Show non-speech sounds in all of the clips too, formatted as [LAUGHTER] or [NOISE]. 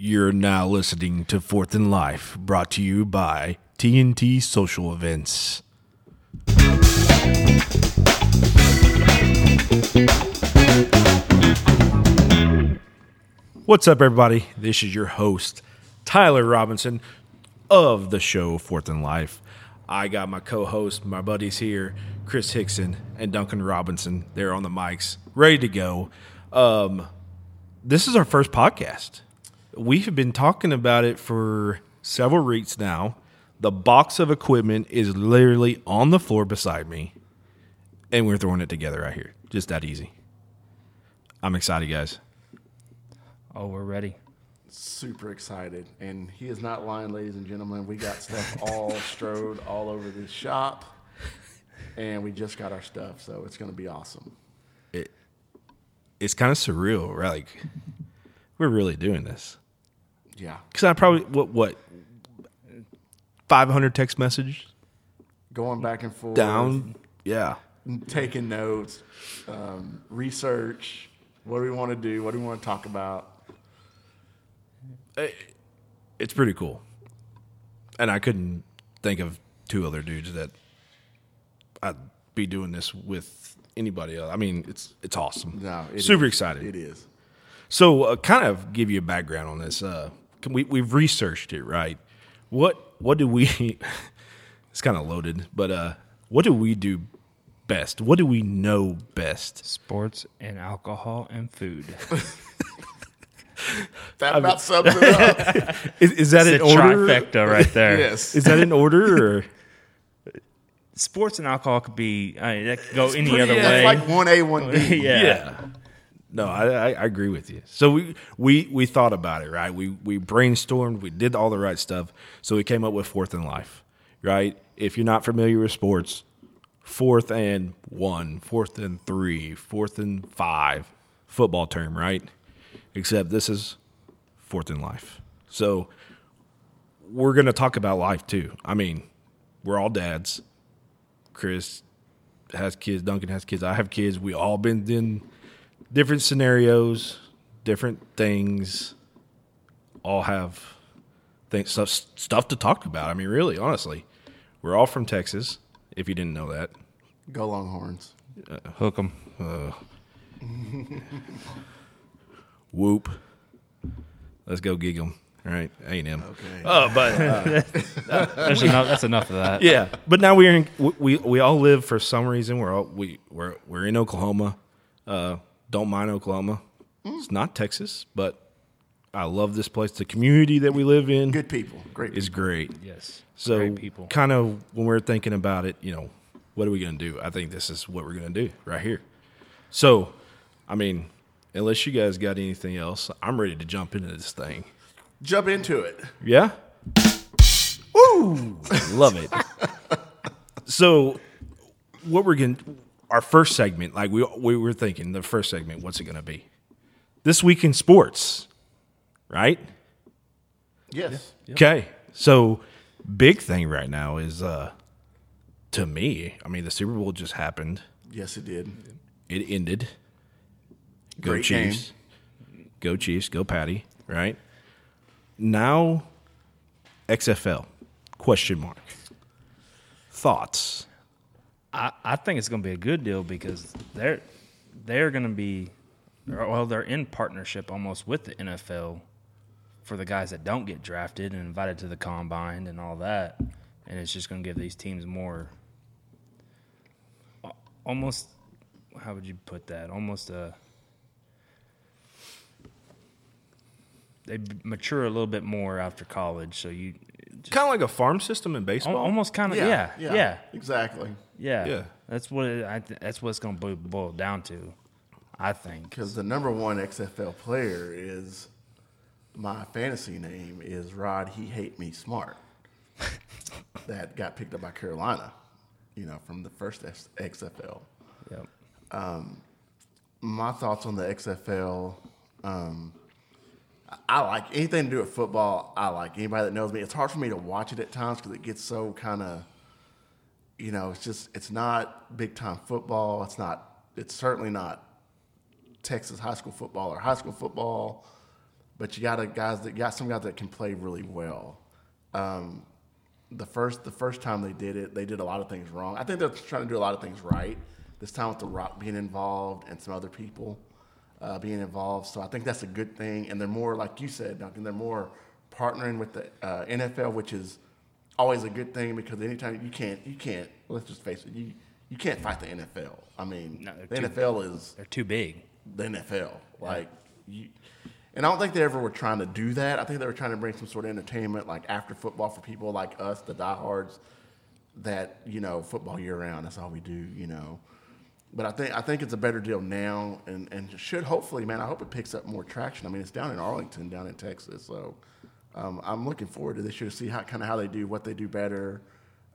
You're now listening to Fourth in Life, brought to you by TNT Social Events. What's up, everybody? This is your host, Tyler Robinson of the show Fourth in Life. I got my co host, my buddies here, Chris Hickson and Duncan Robinson. They're on the mics, ready to go. Um, this is our first podcast. We have been talking about it for several weeks now. The box of equipment is literally on the floor beside me, and we're throwing it together right here. Just that easy. I'm excited, guys. Oh, we're ready. super excited. And he is not lying, ladies and gentlemen. We got stuff [LAUGHS] all strode all over the shop. And we just got our stuff, so it's going to be awesome. It, it's kind of surreal, right? Like, we're really doing this. Yeah. Because I probably, what, what, 500 text message Going back and forth. down? Yeah. Taking notes, um, research. What do we want to do? What do we want to talk about? It's pretty cool. And I couldn't think of two other dudes that I'd be doing this with anybody else. I mean, it's it's awesome. No, it Super is. excited. It is. So, uh, kind of give you a background on this. Uh, we we've researched it, right? What what do we? [LAUGHS] it's kind of loaded, but uh, what do we do best? What do we know best? Sports and alcohol and food. [LAUGHS] [LAUGHS] That about sums it up. Is, is that It's in a order? trifecta right there. yes. Is that in order? Or? Sports and alcohol could be. I mean, that could go any Pretty- other yeah, way. It's like 1A, 1B. Yeah. yeah. No, I, I, agree with you. So we, we we thought about it, right? We we brainstormed, we did all the right stuff. So we came up with fourth in life, right? If you're not familiar with sports, fourth and one, fourth and three, fourth and five, football term, right? Except this is fourth in life. So we're gonna talk about life too. I mean, we're all dads. Chris has kids. Duncan has kids. I have kids. We all been in different scenarios, different things. All have things stuff stuff to talk about. I mean, really, honestly, we're all from Texas. If you didn't know that, Go Longhorns. Uh, hook them. Uh. [LAUGHS] whoop. Let's go gig 'em. All right, A and M. Okay. Oh, but uh, [LAUGHS] There's enough. That's enough of that. [LAUGHS] yeah, but now we're in. We we, we all live for some reason. We're all we we're we're in Oklahoma. Uh, don't mind Oklahoma. It's not Texas, but I love this place. The community that we live in Good people. Great is people. great. Yes. So, Great people. kind of when we're thinking about it, you know, what are we going to do? I think this is what we're going to do right here. So, I mean, unless you guys got anything else, I'm ready to jump into this thing. Jump into it. Yeah. Woo! Love it. [LAUGHS] so, what we're going to our first segment, like we we were thinking, the first segment, what's it going to be? This week in sports, right? Yes. Okay. So big thing right now is uh to me, I mean the Super Bowl just happened. Yes, it did. It ended. Go Great Chiefs. Go Chiefs, go Patty, right? Now XFL. Question mark. Thoughts. I, I think it's going to be a good deal because they're they're going to be well they're in partnership almost with the NFL for the guys that don't get drafted and invited to the combine and all that. And it's just going to give these teams more almost how would you put that? Almost a they mature a little bit more after college so you Kind of like a farm system in baseball. almost kind of yeah yeah. yeah, Exactly. Yeah. Yeah. That's what it, I th- that's what it's going to boil down to, I think. Because the number one XFL player is my fantasy name is Rod. He hate me smart. [LAUGHS] that got picked up by Carolina, you know, from the first X- XFL. Yep. My thoughts on the XFL. Um, I like anything to do with football. I like anybody that knows me. It's hard for me to watch it at times because it gets so kind of, you know, it's just it's not big time football. It's not. It's certainly not Texas high school football or high school football. but you got a guys that got some guys that can play really well. Um, the first the first time they did it, they did a lot of things wrong. I think they're trying to do a lot of things right. This time with the Rock being involved and some other people uh, being involved, so I think that's a good thing. And they're more, like you said, Duncan, they're more partnering with the uh, NFL, which is always a good thing because anytime you can't you can't let's just face it you you can't fight the NFL. I mean, No, the too- NFL is They're too big. the NFL. Like you, and I don't think they ever were trying to do that. I think they were trying to bring some sort of entertainment, like after football, for people like us, the diehards, that you know, football year round. That's all we do, you know. But I think I think it's a better deal now, and and should hopefully, man. I hope it picks up more traction. I mean, it's down in Arlington, down in Texas, so um, I'm looking forward to this year to see how kind of how they do, what they do better,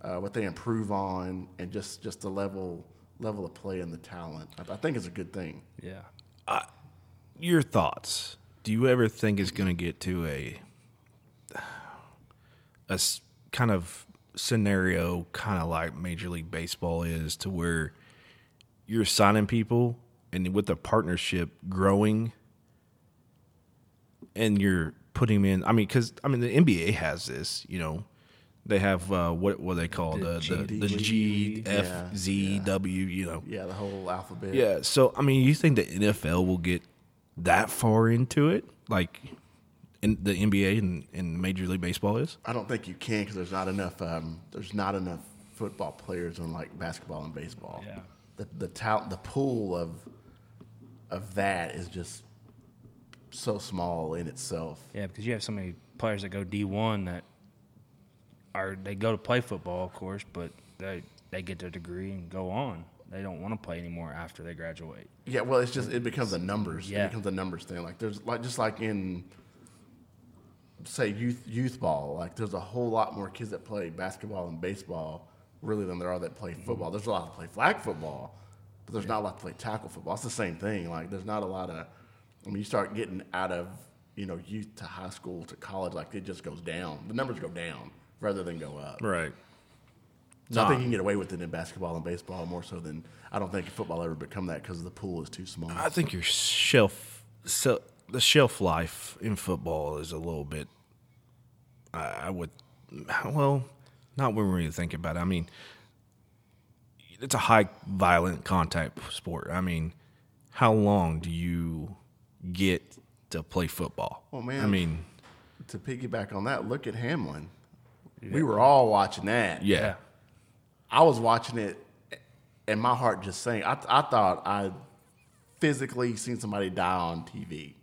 uh, what they improve on, and just just the level level of play and the talent. I, I think it's a good thing. Yeah. Your thoughts? Do you ever think it's going to get to a a kind of scenario, kind of like Major League Baseball is, to where you're signing people and with the partnership growing, and you're putting them in? I mean, because I mean the NBA has this, you know. They have uh, what what they call the the, the, G F Yeah, Z W, you know. Yeah, the whole alphabet. Yeah. So I mean, you think the NFL will get that far into it, like in the NBA and, and Major League Baseball is? I don't think you can because there's not enough. Um, there's not enough football players on like basketball and baseball. Yeah. The the talent, the pool of of that is just so small in itself. Yeah, because you have so many players that go D one that are they go to play football, of course, but they they get their degree and go on. They don't want to play anymore after they graduate. Yeah, well, it's just it becomes a numbers. Yeah. It becomes a numbers thing. Like there's like just like in say youth youth ball. Like there's a whole lot more kids that play basketball and baseball really than there are that play mm-hmm. football. There's a lot that play flag football, but there's not a lot that play tackle football. It's the same thing. Like there's not a lot of. I mean, you start getting out of you know youth to high school to college. Like it just goes down. The numbers go down rather than go up. Right. So I think you can get away with it in basketball and baseball more so than I don't think football ever become that because the pool is too small. I think your shelf, so the shelf life in football is a little bit. I, I would, well, not when we really think about it. I mean, it's a high violent contact sport. I mean, how long do you get to play football? Well, man. I mean, to piggyback on that, look at Hamlin. We were all watching that. yeah. I was watching it, and my heart just sank. I, I thought I physically seen somebody die on TV.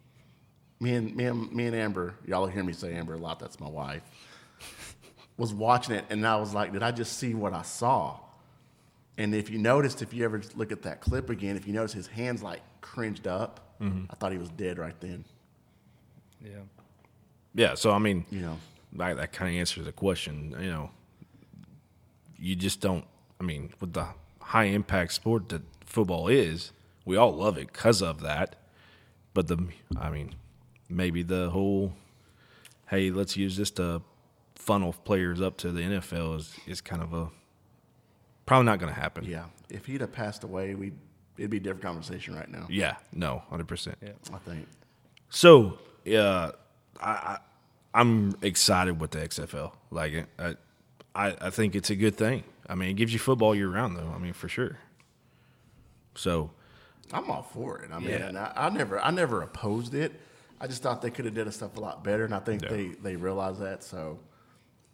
Me and me and me and Amber, y'all hear me say Amber a lot. That's my wife. Was watching it, and I was like, "Did I just see what I saw?" And if you noticed, if you ever look at that clip again, if you notice his hands like cringed up, Mm-hmm. I thought he was dead right then. Yeah. Yeah. So, I mean, You know, that, that kind of answers the question. You know, you just don't. I mean, with the high impact sport that football is, we all love it because of that. But the, I mean, maybe the whole, hey, let's use this to funnel players up to the NFL is is kind of a probably not going to happen. yeah. If he'd have passed away, we it'd be a different conversation right now. Yeah. No. Hundred percent. Yeah. I think. So, yeah, I, I I'm excited with the XFL. Like, I, I I think it's a good thing. I mean, it gives you football year round, though. I mean, for sure. So, I'm all for it. I mean, Yeah. and I, I never, I never opposed it. I just thought they could have done stuff a lot better, and I think Yeah. they they realize that. So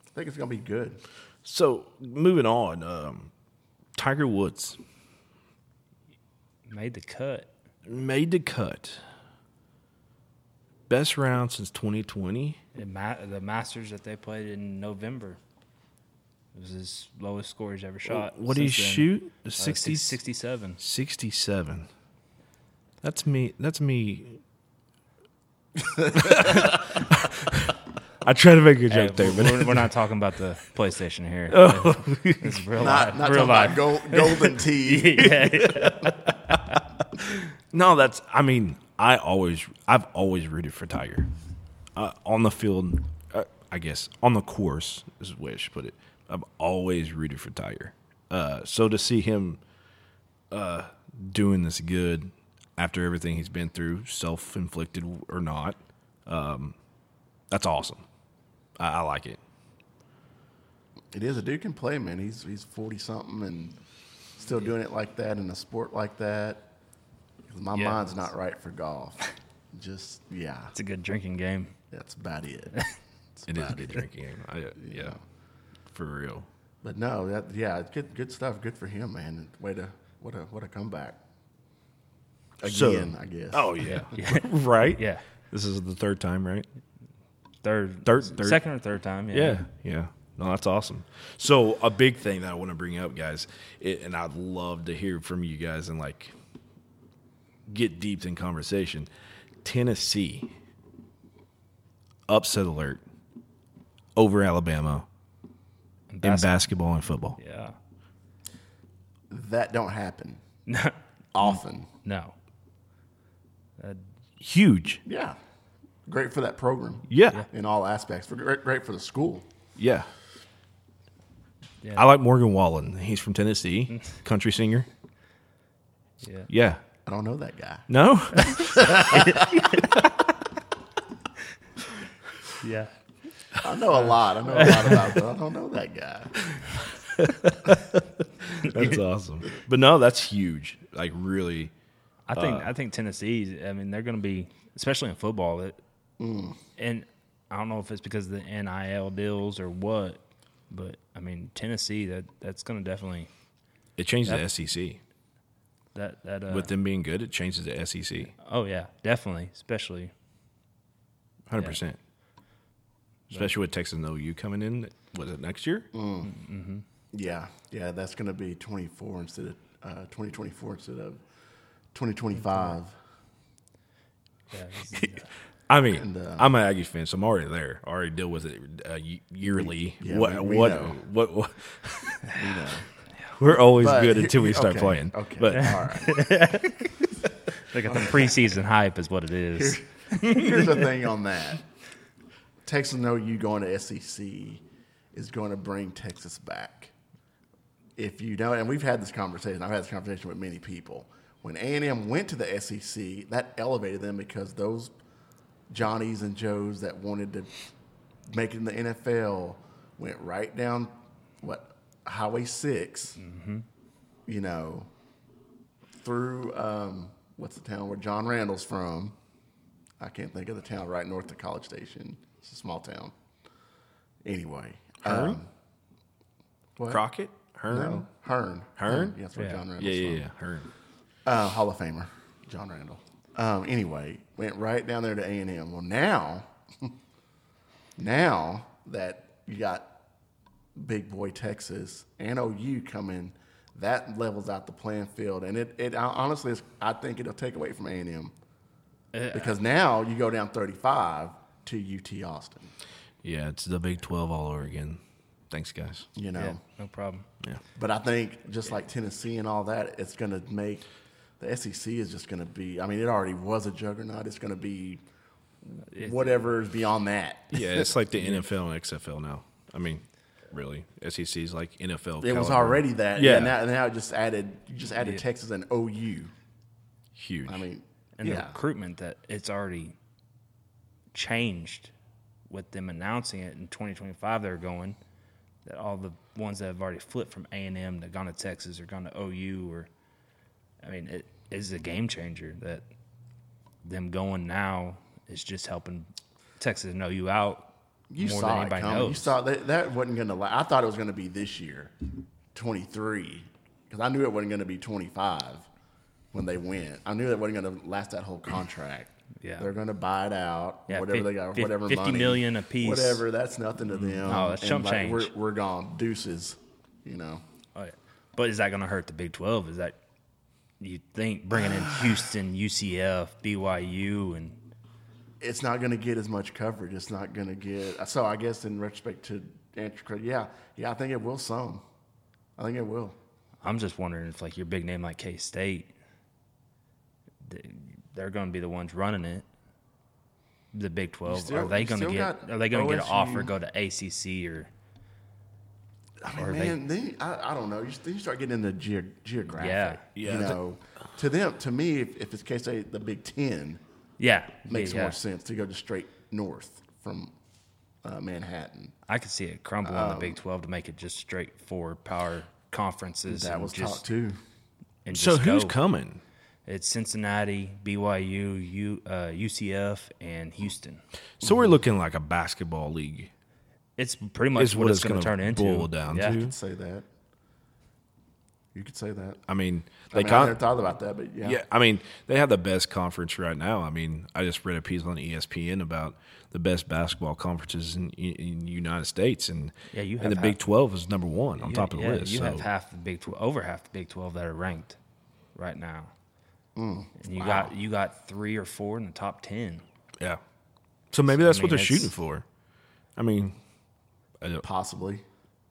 I think it's gonna be good. so moving on. Um, Tiger Woods Made the cut. made the cut. Best round since 2020. Ma- the Masters that they played in November. It was his lowest score he's ever shot. What did he then. shoot? The Uh, 67. 67. That's me. That's me. [LAUGHS] I try to make a Hey, joke there, we're, but we're- we're not talking about the PlayStation here. [LAUGHS] Oh. It's real Not life. not real talking life. about gold, golden [LAUGHS] tee. yeah. [LAUGHS] no, that's. I mean, I always, I've always rooted for Tiger uh, on the field. Uh, I guess on the course is the way I should put it. I've always rooted for Tiger. Uh, so to see him uh, doing this good after everything he's been through, self inflicted or not, Um, that's awesome. I, I like it. It is a dude can play, man. He's he's forty something and still doing it like that in a sport like that. 'Cause My Yeah. mind's not right for golf. [LAUGHS] Just yeah, It's a good drinking game. that's about it. [LAUGHS] That's It is a about good drinking game. I, yeah, for real. But no, that yeah, good good stuff. Good for him, man. Way to what a what a comeback. So- Again, I guess. Oh yeah, [LAUGHS] right. Yeah. This is the third time, right? Third, Third- third- second or third time. Yeah. Yeah, yeah. No, that's awesome. So a big thing that I want to bring up, guys, it, and I'd love to hear from you guys and like get deep in conversation. Tennessee upset alert over Alabama in Basket- basketball and football. Yeah. that don't happen [LAUGHS] often. no. That- Huge. Yeah, great for that program. Yeah, in all aspects. For great, great for the school. yeah. Yeah. I like Morgan Wallen. He's from Tennessee, [LAUGHS] country singer. yeah. Yeah. I don't know that guy. No. [LAUGHS] Yeah. I know a lot. I know a lot about, but I don't know that guy. [LAUGHS] That's awesome. But no, that's huge. Like really. I think uh, I think Tennessee. I mean, they're going to be, especially in football. It, mm. And I don't know if it's because of the NIL deals or what, but I mean Tennessee. That that's going to definitely It changed Yep. the SEC. that that uh, With them being good, it changes the SEC. oh yeah, definitely, especially Hundred percent. Especially with Texas and OU coming in. Was it next year? Yeah, yeah, that's going to be 24 instead of uh, 2024 instead of 2025. yeah, it's- I mean, And, uh, I'm an Aggie fan, so I'm already there. I already deal with it uh, y- yearly. Yeah, what? we- we what, know. what? What? [LAUGHS] You know. We're always But good until we start okay, playing. Okay, But all right. [LAUGHS] they got the preseason hype, is what it is. Here's the thing on that. Texas and OU going to SEC is going to bring Texas back. If you don't, and we've had this conversation. I've had this conversation with many people. When A and M went to the SEC, that elevated them because those Johnnies and Joes that wanted to make it in the NFL went right down what Highway 6 You know, through um, what's the town where John Randle's from? I can't think of the town right north of College Station. It's a small town. Anyway, Hearne? um, what? Crockett, Hearne, No, Hearne. Hearne? Yeah, that's where Yeah. John yeah, Randle's yeah, from. yeah, Hearne. Uh, Hall of Famer, John Randle. Um, anyway, went right down there to A and M. Well, now, [LAUGHS] now that you got big boy Texas and OU coming, that levels out the playing field, and it, it honestly, is, I think it'll take away from A and M Uh, because now you go down thirty five to UT Austin. Yeah, it's the Big Twelve all over again. Thanks, guys. You know, Yeah, no problem. Yeah, But I think just like Tennessee and all that, it's going to make the SEC is just going to be. I mean, it already was a juggernaut. It's going to be whatever is beyond that. yeah. It's like the [LAUGHS] NFL and XFL now. I mean, really, SEC is like NFL. It was already that. Yeah. Yeah. Now, now it just added. You just added Texas and OU. huge. I mean, And the recruitment that it's already changed with them announcing it in 2025. They're going that all the ones that have already flipped from A and M to gone to Texas or gone to OU or, I mean, it is a game changer that them going now is just helping Texas know you out You more saw than anybody knows. You saw that that wasn't going to. I thought it was going to be this year, twenty three, because I knew it wasn't going to be twenty five when they went. I knew that wasn't going to last that whole contract. [CLEARS THROAT] Yeah. they're going to buy it out. Yeah, whatever they got, whatever 50 money, million apiece. Whatever, that's nothing to mm-hmm. them. Oh, that's chump like, change. We're, we're gone, deuces. You know, Oh, yeah. But is that going to hurt the Big 12? Is that you think bringing in [SIGHS] Houston, UCF, BYU, and it's not going to get as much coverage. It's not going to get. So I guess in retrospect to answer, credit, yeah, yeah, I think it will some. I think it will. I'm just wondering if like your big name like K State, they're going to be the ones running it. The Big Twelve still- are they going to get? Are they going to get an offer? Go to ACC or I Or mean, they- man, then, I, I don't know. You, then you start getting into ge- geographic. Yeah. Yeah, You know, to them, to me, if, if it's K State, the Big Ten yeah, makes yeah, more sense to go just straight north from uh, Manhattan. I could see it crumble in the Big Twelve to make it just straight four power conferences. That was just, talked too. And So who's go. coming? It's Cincinnati, BYU, U, uh, UCF, and Houston. So we're looking like a basketball league. It's pretty much what, what it's it's going to turn into. boil down yeah. to. You could say that. You could say that. I mean, I, they mean, I con- never thought about that, but yeah. Yeah, I mean, they have the best conference right now. I mean, I just read a piece on ESPN about the best basketball conferences in, in the United States, and Yeah, you and the have Big Twelve is number one on You- top of the list. You so have half the Big Twelve, over half the Big Twelve that are ranked right now, Mm. and you got you got three or four in the top ten. yeah, so maybe that's I what they're shooting for. I mean, I don't, Possibly.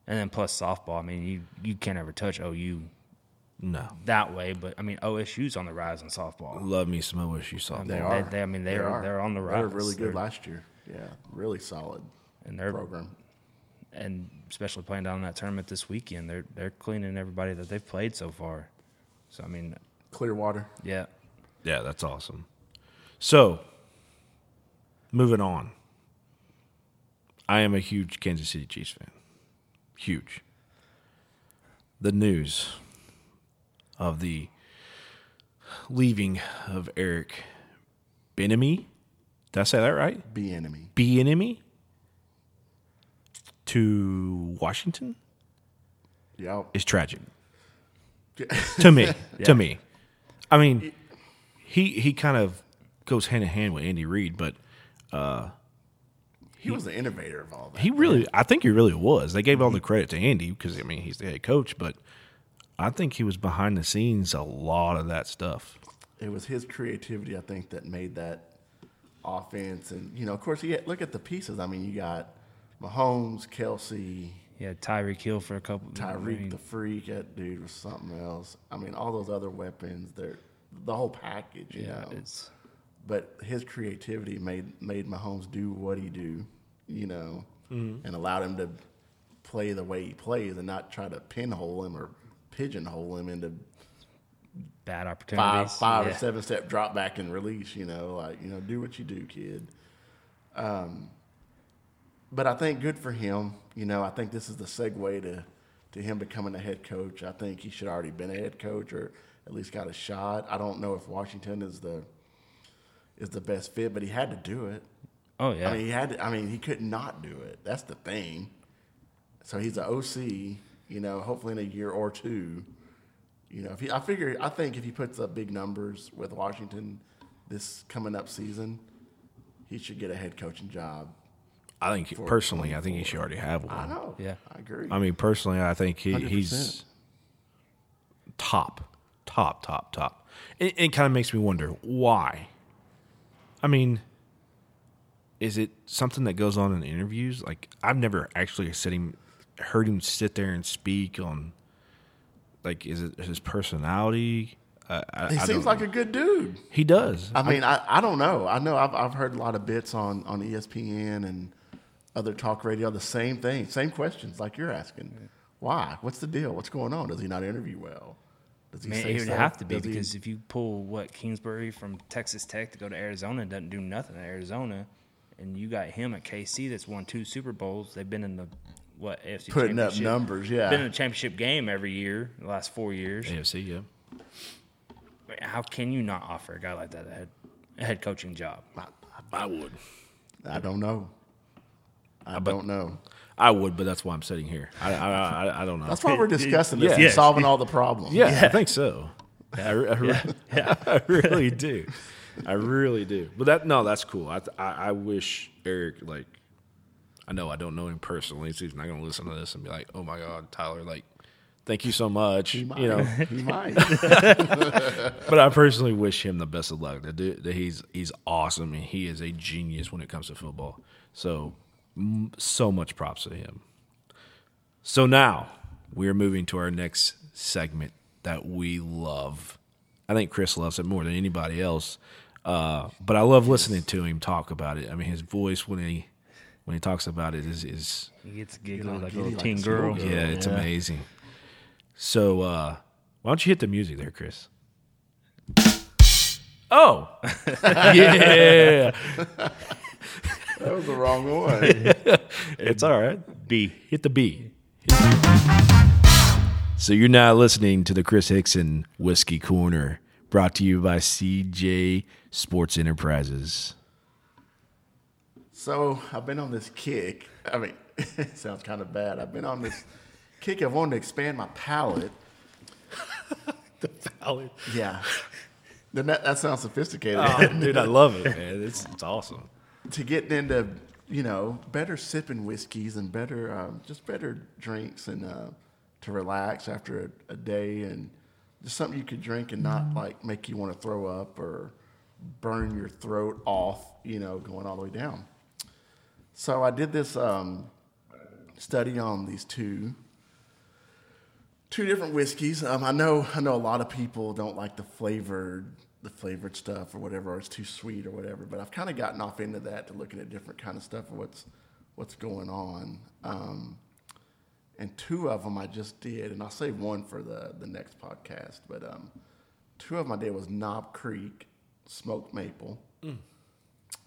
And then plus softball. I mean, you you can't ever touch OU no, that way, but I mean OSU's on the rise in softball. love me some OSU softball. They They- are. they- I mean, they are- are. they're on the rise. They rise. were really good They're- last year. Yeah, really solid and they're program. and especially playing down in that tournament this weekend, they're they're cleaning everybody that they've played so far. So I mean, Clearwater. yeah, Yeah, that's awesome. So, moving on. I am a huge Kansas City Chiefs fan. Huge. The news of the leaving of Eric Bieniemy. Did I say that right? Be enemy. Bieniemy to Washington Yeah. is tragic. to me, [LAUGHS] to me. I mean, he he kind of goes hand in hand with Andy Reid, but uh, He was the innovator of all that. he really, I think he really was. They gave all the mm-hmm. credit to Andy because I mean he's the head coach, but I think he was behind the scenes a lot of that stuff. it was his creativity, I think, that made that offense. And you know, of course, he look at the pieces. I mean, you got Mahomes, Kelce, yeah. Tyreek Hill for a couple. I Tyreek mean, the freak. That dude was something else. I mean, all those other weapons. They're the whole package. You yeah, know? it's but his creativity made made Mahomes do what he do, you know, Mm-hmm. and allowed him to play the way he plays and not try to pinhole him or pigeonhole him into bad five opportunities. five yeah. or seven step drop back and release. You know, like you know, do what you do, kid. Um, but I think good for him. You know, I think this is the segue to to him becoming a head coach. I think he should already been a head coach or at least got a shot. I don't know if Washington is the is the best fit, but he had to do it. Oh yeah, I mean, he had. To, I mean, he could not do it. That's the thing. So he's an OC. You know, hopefully in a year or two. You know, if he, I figure, I think if he puts up big numbers with Washington this coming up season, he should get a head coaching job. I think personally, I think he should already have one. I know. Yeah. I agree. I mean, personally, I think he, 100%. he's top, top, top, top. It, it kind of makes me wonder why. I mean, is it something that goes on in interviews? Like, I've never actually sit him, heard him sit there and speak on. Like, is it his personality? I, I, he I seems don't- like a good dude. he does. I mean, I, I don't know. I know I've, I've heard a lot of bits on, on ESPN and other talk radio, the same thing, same questions like you're asking. Why? What's the deal? What's going on? Does he not interview well? Does he Man, say it would stuff? have to be Does he- because if you pull what Kingsbury from Texas Tech to go to Arizona and doesn't do nothing at Arizona, and you got him at KC that's won two Super Bowls. They've been in the what AFC Putting up numbers, yeah. Been in a championship game every year the last four years. AFC, yeah. How can you not offer a guy like that a head, a head coaching job? I would. I don't know. I don't know. I would, but that's why I'm sitting here. I, I, I, I don't know. That's why we're discussing this Yeah. and Yes. solving all the problems. Yeah, I think so. I, I, re- [LAUGHS] I really do. I really do. But that no, that's cool. I, I I wish Eric like I know I don't know him personally, so he's not going to listen to this and be like, "Oh my God, Tyler, like, thank you so much." He might. You know, [LAUGHS] he might. [LAUGHS] but I personally wish him the best of luck. That, dude, that he's he's awesome and he is a genius when it comes to football. So m- so much props to him. So now we are moving to our next segment that we love. I think Chris loves it more than anybody else. Uh, but I love listening to him talk about it. I mean, his voice when he when he talks about it is is He gets giggly all like a little teen a girl. yeah, it's amazing. So uh, why don't you hit the music there, Chris? Oh, [LAUGHS] yeah. That was the wrong one. [LAUGHS] It's all right. B. Hit the B. So you're now listening to the Chris Hickson Whiskey Corner, brought to you by CJ Sports Enterprises. So I've been on this kick. I mean, [LAUGHS] it sounds kind of bad. I've been on this kick of wanting to expand my palate. [LAUGHS] The palate. Yeah. Then that, that sounds sophisticated. Oh, dude, I love it, [LAUGHS] man. It's, it's awesome. to get into, you know, better sipping whiskeys and better, um, just better drinks and uh, to relax after a, a day and just something you could drink and not like make you want to throw up or burn your throat off, you know, going all the way down. So I did this um, study on these two two different whiskeys. Um, I know I know a lot of people don't like the flavored the flavored stuff or whatever, or it's too sweet or whatever. But I've kind of gotten off into that to looking at different kind of stuff of what's what's going on. Um, and two of them I just did, and I'll save one for the the next podcast. But um, two of them I did was Knob Creek smoked maple,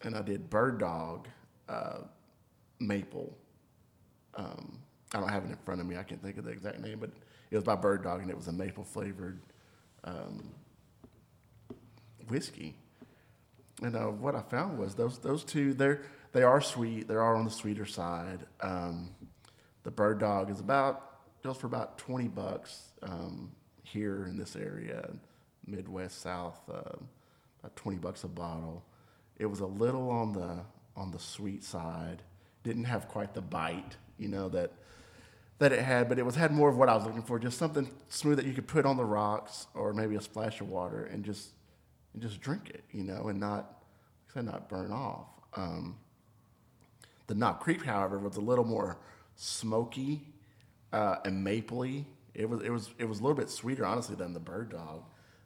and I did Bird Dog uh, maple. Um, I don't have it in front of me. I can't think of the exact name, but it was by Bird Dog, and it was a maple flavored um, whiskey. And uh, what I found was those those two they're they are sweet. They are on the sweeter side. Um, the Bird Dog is about goes for about twenty bucks um, here in this area, Midwest South, uh, about twenty bucks a bottle. It was a little on the on the sweet side. Didn't have quite the bite, you know that that it had, but it was had more of what I was looking for. Just something smooth that you could put on the rocks or maybe a splash of water and just and just drink it, you know, and not like I said, not burn off. Um, the Knob Creek, however, was a little more smoky uh, and mapley. It was it was it was a little bit sweeter, honestly, than the Bird Dog,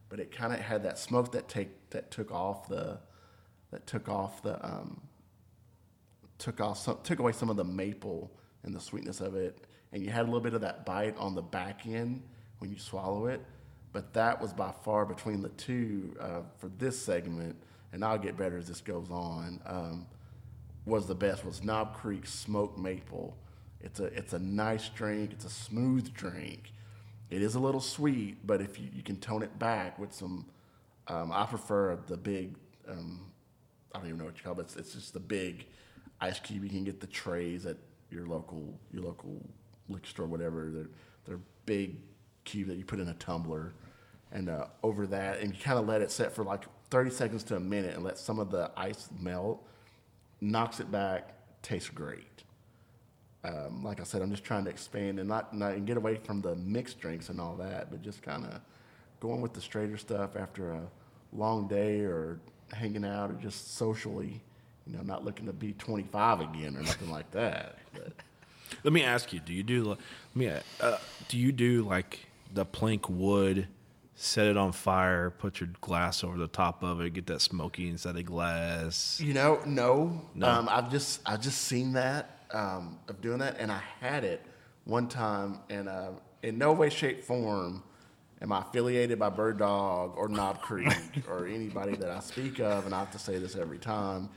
but it kind of had that smoke that take that took off the that took off the um, took off some, took away some of the maple and the sweetness of it, and you had a little bit of that bite on the back end when you swallow it. But that was by far between the two uh, for this segment, and I'll get better as this goes on. Um, was the best was Knob Creek Smoked Maple. It's a it's a nice drink. It's a smooth drink. It is a little sweet, but if you, you can tone it back with some, um, I prefer the big. Um, I don't even know what you call it. It's, it's just the big ice cube. You can get the trays at your local your local liquor store, whatever. They're they're big cube that you put in a tumbler, and uh, over that, and you kind of let it set for like thirty seconds to a minute, and let some of the ice melt. Knocks it back. Tastes great. Um, like I said, I'm just trying to expand and not, not and get away from the mixed drinks and all that, but just kind of going with the straighter stuff after a long day or hanging out or just socially. You know, not looking to be 25 again or nothing like that. But [LAUGHS] Let me ask you: Do you do? Let me. Uh, do you do like the plank wood? Set it on fire. Put your glass over the top of it. Get that smoky inside the glass. You know, no. No. Um, I've just I've just seen that um, of doing that, and I had it one time, and uh, in no way, shape, form am I affiliated by Bird Dog or Knob Creek [LAUGHS] or anybody that I speak of, and I have to say this every time.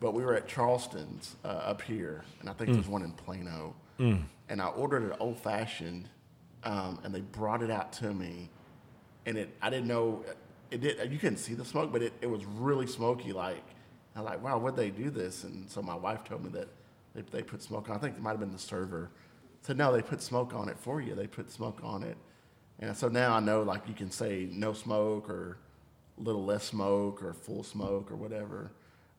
But we were at Charleston's uh, up here, and I think there's one in Plano, and I ordered an old fashioned, um, and they brought it out to me and it I didn't know it did you couldn't see the smoke, but it, it was really smoky. Like I'm like, wow, what'd they do this? And so my wife told me that they, they put smoke on. I think it might have been the server. Said no, they put smoke on it for you. They put smoke on it, and so now I know like you can say no smoke or a little less smoke or full smoke or whatever.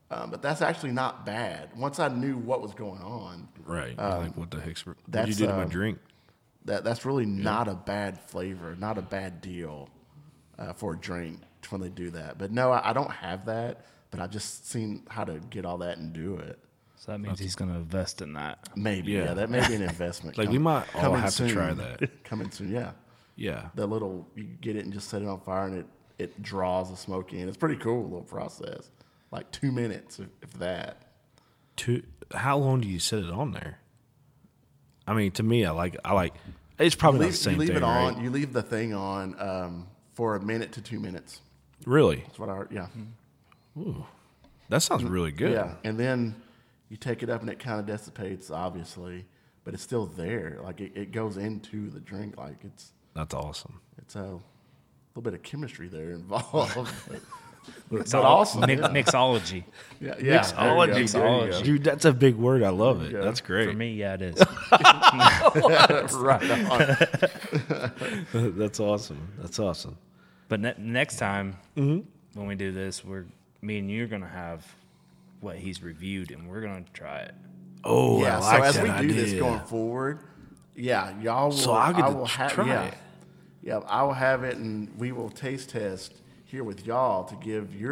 Um, but that's actually not bad. Once I knew what was going on, Right. like what the heck's what you do to my um, drink? that that's really not a bad flavor, not a bad deal uh, for a drink when they do that. But no, I, I don't have that. But I've just seen how to get all that and do it. So that means he's going to invest in that. Maybe, yeah, Yeah. that may be an investment. [LAUGHS] Like, we might all coming have to try that. [LAUGHS] Coming soon, yeah. Yeah. The little you get it and just set it on fire, and it it draws the smoke in. It's pretty cool little process. Like two minutes, if, if that. Two. How long do you set it on there? I mean, to me, I like. I like. It's probably You not leave, the same you leave thing, it on. right? You leave the thing on um, for a minute to two minutes. Really? That's what I yeah. Ooh. That sounds really good. Yeah, and then you take it up and it kind of dissipates, obviously, but it's still there. Like it, it goes into the drink. Like it's That's awesome. it's a little bit of chemistry there involved. [LAUGHS] but, but Mixolo- awesome. mi- [LAUGHS] mixology. Yeah, yeah, Mixology. there you go. There you go. Dude, that's a big word. I love it. Yeah. That's great. For me, yeah, it is. [LAUGHS] right on. That's awesome. That's awesome. But ne- next time Mm-hmm. when we do this, we're me and you are gonna have what he's reviewed, and we're gonna try it. Oh, yeah. I like so as that we do this going forward, yeah, y'all will. So I'll get I to will tr- have. try Yeah, it. yeah, I will have it, and we will taste test here with y'all to give your